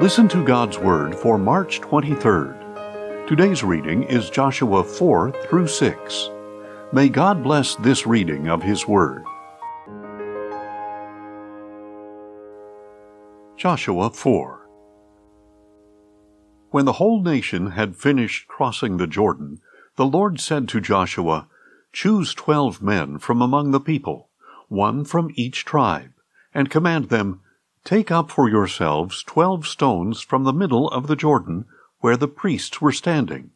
Listen to God's Word for March 23rd. Today's reading is Joshua 4 through 6. May God bless this reading of His Word. Joshua 4 When the whole nation had finished crossing the Jordan, the Lord said to Joshua, Choose twelve men from among the people, one from each tribe, and command them, Take up for yourselves twelve stones from the middle of the Jordan, where the priests were standing.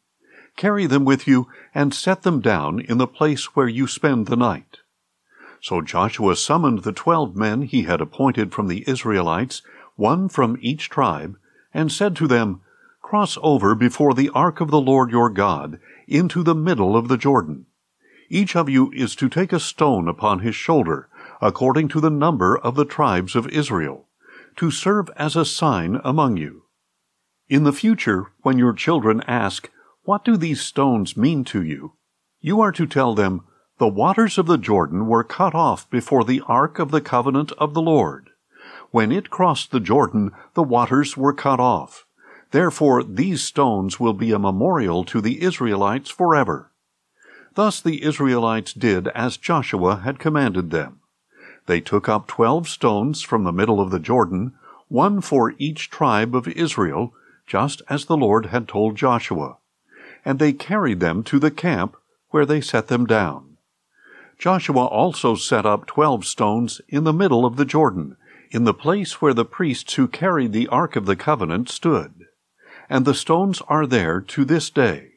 Carry them with you, and set them down in the place where you spend the night. So Joshua summoned the twelve men he had appointed from the Israelites, one from each tribe, and said to them, Cross over before the ark of the Lord your God into the middle of the Jordan. Each of you is to take a stone upon his shoulder, according to the number of the tribes of Israel to serve as a sign among you. In the future, when your children ask, What do these stones mean to you? you are to tell them, The waters of the Jordan were cut off before the ark of the covenant of the Lord. When it crossed the Jordan, the waters were cut off. Therefore, these stones will be a memorial to the Israelites forever. Thus the Israelites did as Joshua had commanded them. They took up twelve stones from the middle of the Jordan, one for each tribe of Israel, just as the Lord had told Joshua. And they carried them to the camp, where they set them down. Joshua also set up twelve stones in the middle of the Jordan, in the place where the priests who carried the Ark of the Covenant stood. And the stones are there to this day.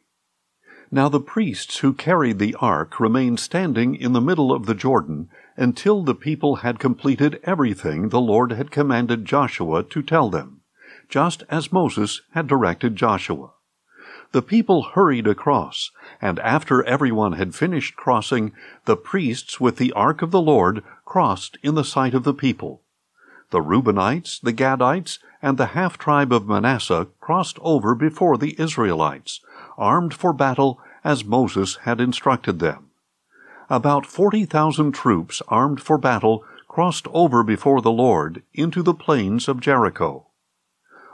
Now the priests who carried the ark remained standing in the middle of the Jordan until the people had completed everything the Lord had commanded Joshua to tell them, just as Moses had directed Joshua. The people hurried across, and after everyone had finished crossing, the priests with the ark of the Lord crossed in the sight of the people. The Reubenites, the Gadites, and the half tribe of Manasseh crossed over before the Israelites, armed for battle as Moses had instructed them. About forty thousand troops armed for battle crossed over before the Lord into the plains of Jericho.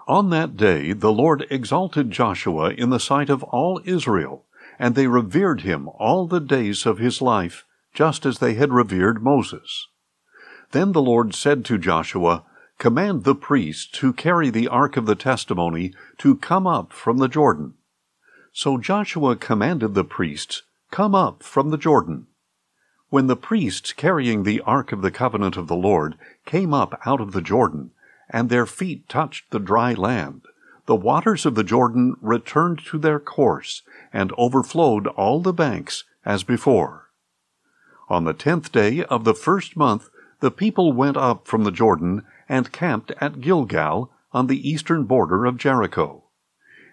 On that day the Lord exalted Joshua in the sight of all Israel, and they revered him all the days of his life, just as they had revered Moses. Then the Lord said to Joshua, Command the priests who carry the ark of the testimony to come up from the Jordan. So Joshua commanded the priests, Come up from the Jordan. When the priests carrying the ark of the covenant of the Lord came up out of the Jordan, and their feet touched the dry land, the waters of the Jordan returned to their course, and overflowed all the banks as before. On the tenth day of the first month, the people went up from the Jordan and camped at Gilgal on the eastern border of Jericho.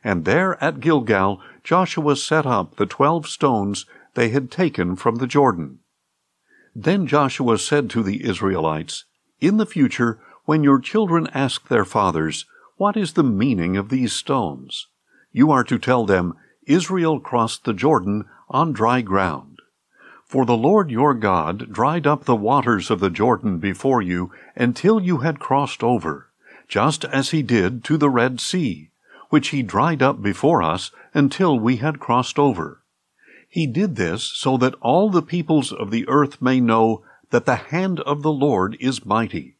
And there at Gilgal Joshua set up the twelve stones they had taken from the Jordan. Then Joshua said to the Israelites, In the future, when your children ask their fathers, What is the meaning of these stones? You are to tell them, Israel crossed the Jordan on dry ground. For the Lord your God dried up the waters of the Jordan before you until you had crossed over, just as he did to the Red Sea which he dried up before us until we had crossed over. He did this so that all the peoples of the earth may know that the hand of the Lord is mighty,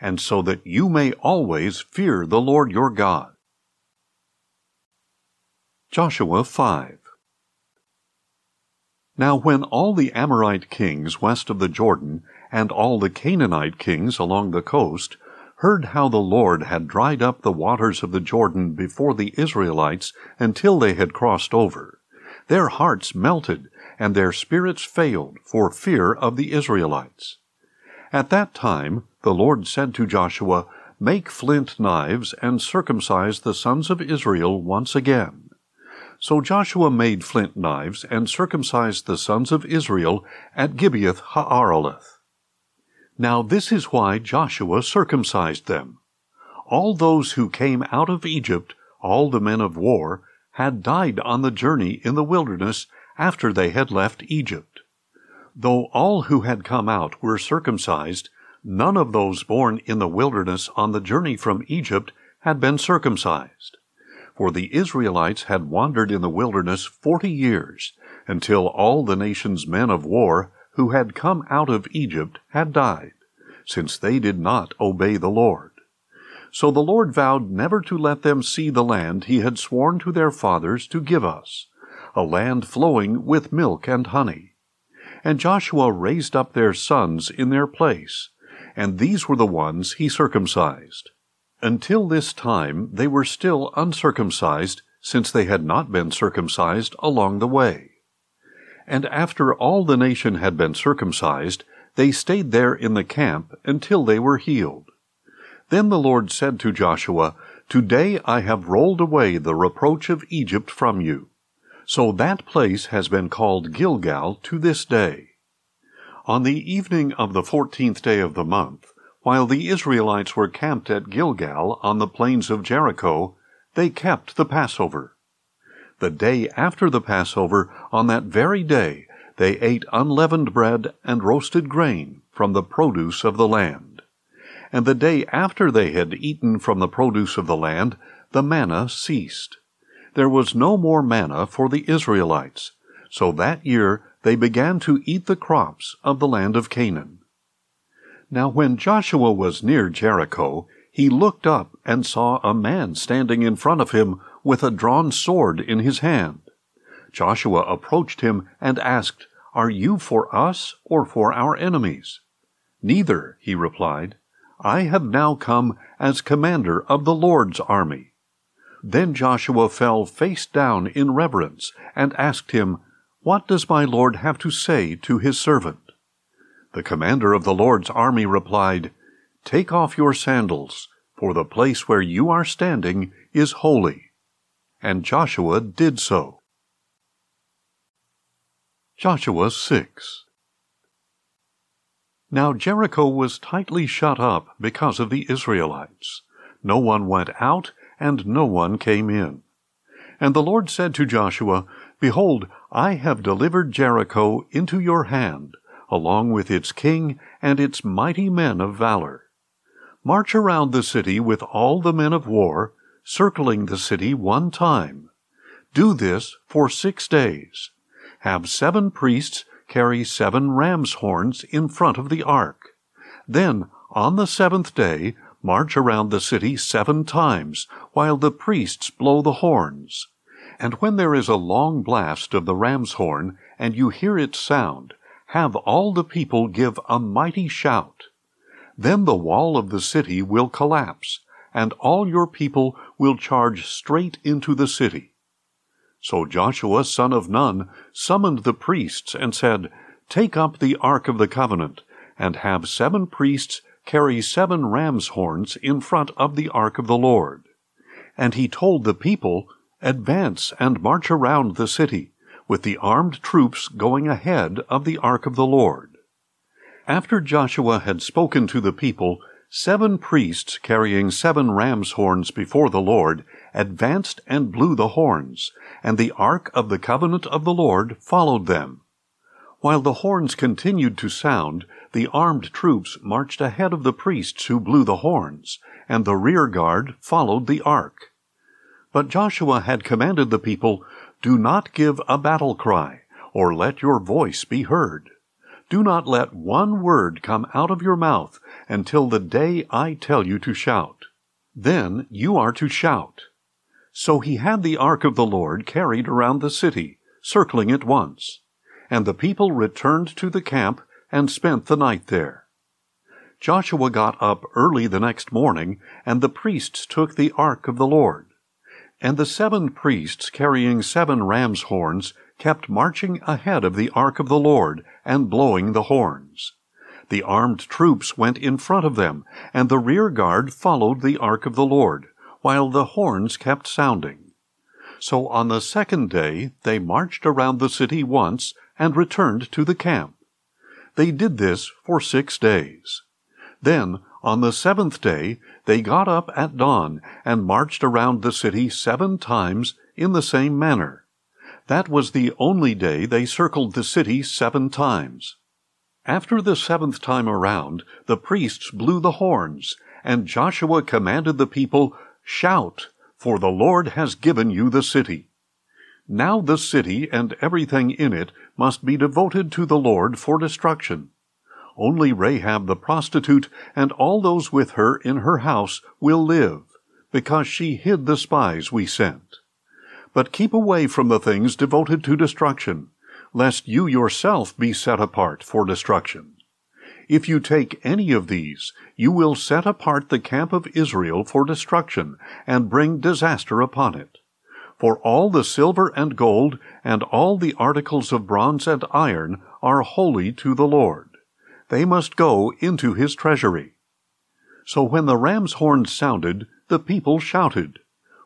and so that you may always fear the Lord your God. Joshua 5 Now when all the Amorite kings west of the Jordan, and all the Canaanite kings along the coast, heard how the Lord had dried up the waters of the Jordan before the Israelites until they had crossed over, their hearts melted and their spirits failed for fear of the Israelites. At that time the Lord said to Joshua, Make flint knives and circumcise the sons of Israel once again. So Joshua made flint knives and circumcised the sons of Israel at Gibeath Haaraloth. Now this is why Joshua circumcised them. All those who came out of Egypt, all the men of war, had died on the journey in the wilderness after they had left Egypt. Though all who had come out were circumcised, none of those born in the wilderness on the journey from Egypt had been circumcised. For the Israelites had wandered in the wilderness forty years, until all the nation's men of war who had come out of Egypt had died, since they did not obey the Lord. So the Lord vowed never to let them see the land he had sworn to their fathers to give us, a land flowing with milk and honey. And Joshua raised up their sons in their place, and these were the ones he circumcised. Until this time they were still uncircumcised, since they had not been circumcised along the way. And after all the nation had been circumcised, they stayed there in the camp until they were healed. Then the Lord said to Joshua, Today I have rolled away the reproach of Egypt from you. So that place has been called Gilgal to this day. On the evening of the fourteenth day of the month, while the Israelites were camped at Gilgal on the plains of Jericho, they kept the Passover. The day after the Passover, on that very day, they ate unleavened bread and roasted grain from the produce of the land. And the day after they had eaten from the produce of the land, the manna ceased. There was no more manna for the Israelites, so that year they began to eat the crops of the land of Canaan. Now when Joshua was near Jericho, he looked up and saw a man standing in front of him with a drawn sword in his hand. Joshua approached him and asked, Are you for us or for our enemies? Neither, he replied. I have now come as commander of the Lord's army. Then Joshua fell face down in reverence and asked him, What does my Lord have to say to his servant? The commander of the Lord's army replied, Take off your sandals, for the place where you are standing is holy. And Joshua did so. Joshua 6 Now Jericho was tightly shut up because of the Israelites. No one went out, and no one came in. And the Lord said to Joshua, Behold, I have delivered Jericho into your hand along with its king and its mighty men of valor. March around the city with all the men of war, circling the city one time. Do this for six days. Have seven priests carry seven ram's horns in front of the ark. Then, on the seventh day, march around the city seven times, while the priests blow the horns. And when there is a long blast of the ram's horn, and you hear its sound, have all the people give a mighty shout. Then the wall of the city will collapse, and all your people will charge straight into the city. So Joshua son of Nun summoned the priests and said, Take up the ark of the covenant, and have seven priests carry seven ram's horns in front of the ark of the Lord. And he told the people, Advance and march around the city, with the armed troops going ahead of the ark of the Lord. After Joshua had spoken to the people, seven priests carrying seven ram's horns before the Lord advanced and blew the horns, and the ark of the covenant of the Lord followed them. While the horns continued to sound, the armed troops marched ahead of the priests who blew the horns, and the rear guard followed the ark. But Joshua had commanded the people, do not give a battle cry, or let your voice be heard. Do not let one word come out of your mouth until the day I tell you to shout. Then you are to shout. So he had the ark of the Lord carried around the city, circling it once. And the people returned to the camp and spent the night there. Joshua got up early the next morning, and the priests took the ark of the Lord. And the seven priests carrying seven ram's horns kept marching ahead of the ark of the Lord and blowing the horns. The armed troops went in front of them, and the rear guard followed the ark of the Lord, while the horns kept sounding. So on the second day they marched around the city once and returned to the camp. They did this for six days. Then on the seventh day, they got up at dawn and marched around the city seven times in the same manner. That was the only day they circled the city seven times. After the seventh time around, the priests blew the horns, and Joshua commanded the people, Shout, for the Lord has given you the city. Now the city and everything in it must be devoted to the Lord for destruction. Only Rahab the prostitute and all those with her in her house will live, because she hid the spies we sent. But keep away from the things devoted to destruction, lest you yourself be set apart for destruction. If you take any of these, you will set apart the camp of Israel for destruction, and bring disaster upon it. For all the silver and gold, and all the articles of bronze and iron, are holy to the Lord. They must go into his treasury. So when the ram's horn sounded, the people shouted.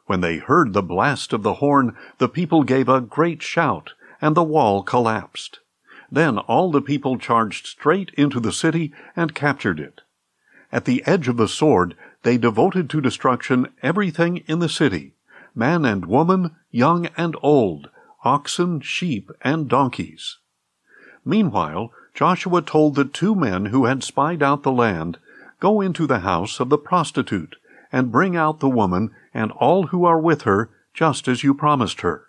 When they heard the blast of the horn, the people gave a great shout, and the wall collapsed. Then all the people charged straight into the city and captured it. At the edge of the sword, they devoted to destruction everything in the city man and woman, young and old, oxen, sheep, and donkeys. Meanwhile, Joshua told the two men who had spied out the land, Go into the house of the prostitute, and bring out the woman and all who are with her, just as you promised her.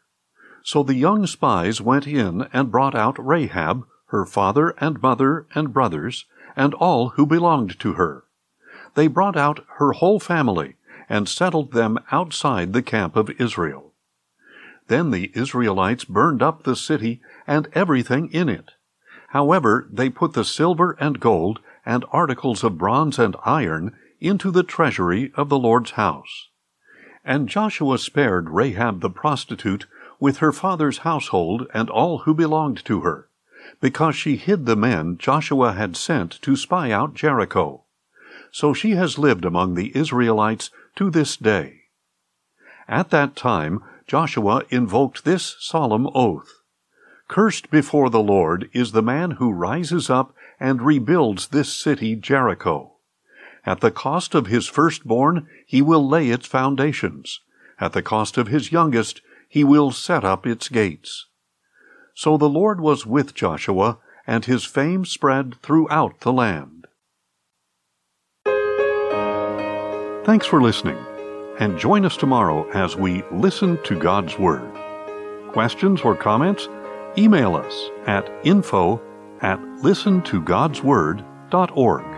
So the young spies went in and brought out Rahab, her father and mother and brothers, and all who belonged to her. They brought out her whole family and settled them outside the camp of Israel. Then the Israelites burned up the city and everything in it. However, they put the silver and gold and articles of bronze and iron into the treasury of the Lord's house. And Joshua spared Rahab the prostitute with her father's household and all who belonged to her, because she hid the men Joshua had sent to spy out Jericho. So she has lived among the Israelites to this day. At that time Joshua invoked this solemn oath Cursed before the Lord is the man who rises up and rebuilds this city Jericho. At the cost of his firstborn he will lay its foundations. At the cost of his youngest he will set up its gates. So the Lord was with Joshua, and his fame spread throughout the land. Thanks for listening, and join us tomorrow as we listen to God's Word. Questions or comments? Email us at info at listentogodsword.org.